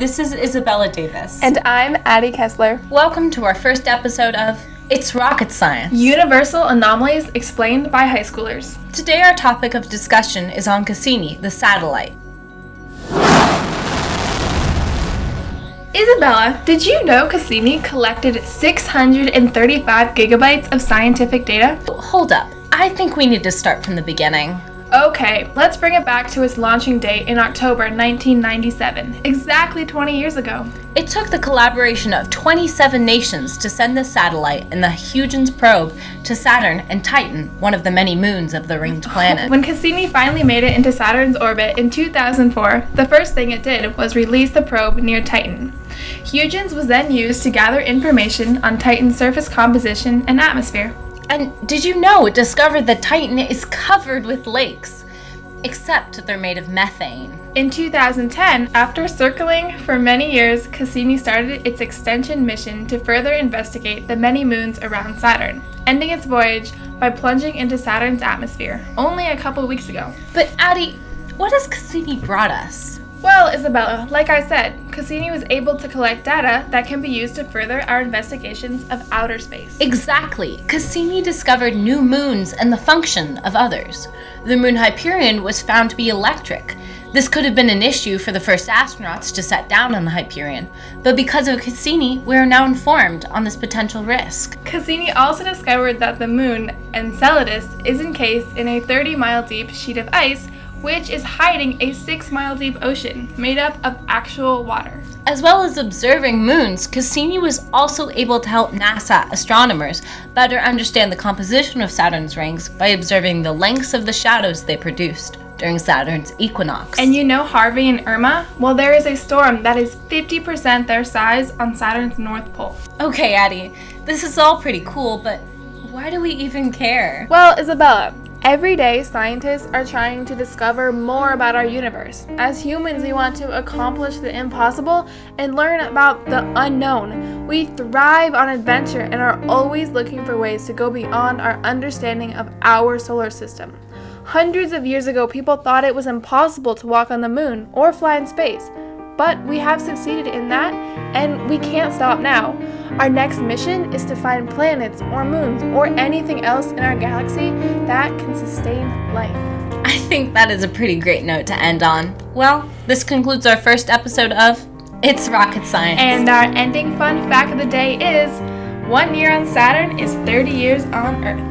This is Isabella Davis. And I'm Addie Kessler. Welcome to our first episode of It's Rocket Science Universal Anomalies Explained by High Schoolers. Today, our topic of discussion is on Cassini, the satellite. Isabella, did you know Cassini collected 635 gigabytes of scientific data? Hold up. I think we need to start from the beginning. Okay, let's bring it back to its launching date in October 1997, exactly 20 years ago. It took the collaboration of 27 nations to send the satellite and the Huygens probe to Saturn and Titan, one of the many moons of the ringed planet. When Cassini finally made it into Saturn's orbit in 2004, the first thing it did was release the probe near Titan. Huygens was then used to gather information on Titan's surface composition and atmosphere. And did you know it discovered that Titan is covered with lakes? Except they're made of methane. In 2010, after circling for many years, Cassini started its extension mission to further investigate the many moons around Saturn, ending its voyage by plunging into Saturn's atmosphere only a couple weeks ago. But Addie, what has Cassini brought us? Well, Isabella, like I said, Cassini was able to collect data that can be used to further our investigations of outer space. Exactly. Cassini discovered new moons and the function of others. The moon Hyperion was found to be electric. This could have been an issue for the first astronauts to set down on the Hyperion, but because of Cassini, we are now informed on this potential risk. Cassini also discovered that the moon, Enceladus, is encased in a 30 mile deep sheet of ice which is hiding a six mile deep ocean made up of actual water. As well as observing moons, Cassini was also able to help NASA astronomers better understand the composition of Saturn's rings by observing the lengths of the shadows they produced during Saturn's equinox. And you know Harvey and Irma? Well, there is a storm that is 50% their size on Saturn's North Pole. Okay, Addie, this is all pretty cool, but why do we even care? Well, Isabella, Every day, scientists are trying to discover more about our universe. As humans, we want to accomplish the impossible and learn about the unknown. We thrive on adventure and are always looking for ways to go beyond our understanding of our solar system. Hundreds of years ago, people thought it was impossible to walk on the moon or fly in space. But we have succeeded in that, and we can't stop now. Our next mission is to find planets or moons or anything else in our galaxy that can sustain life. I think that is a pretty great note to end on. Well, this concludes our first episode of It's Rocket Science. And our ending fun fact of the day is one year on Saturn is 30 years on Earth.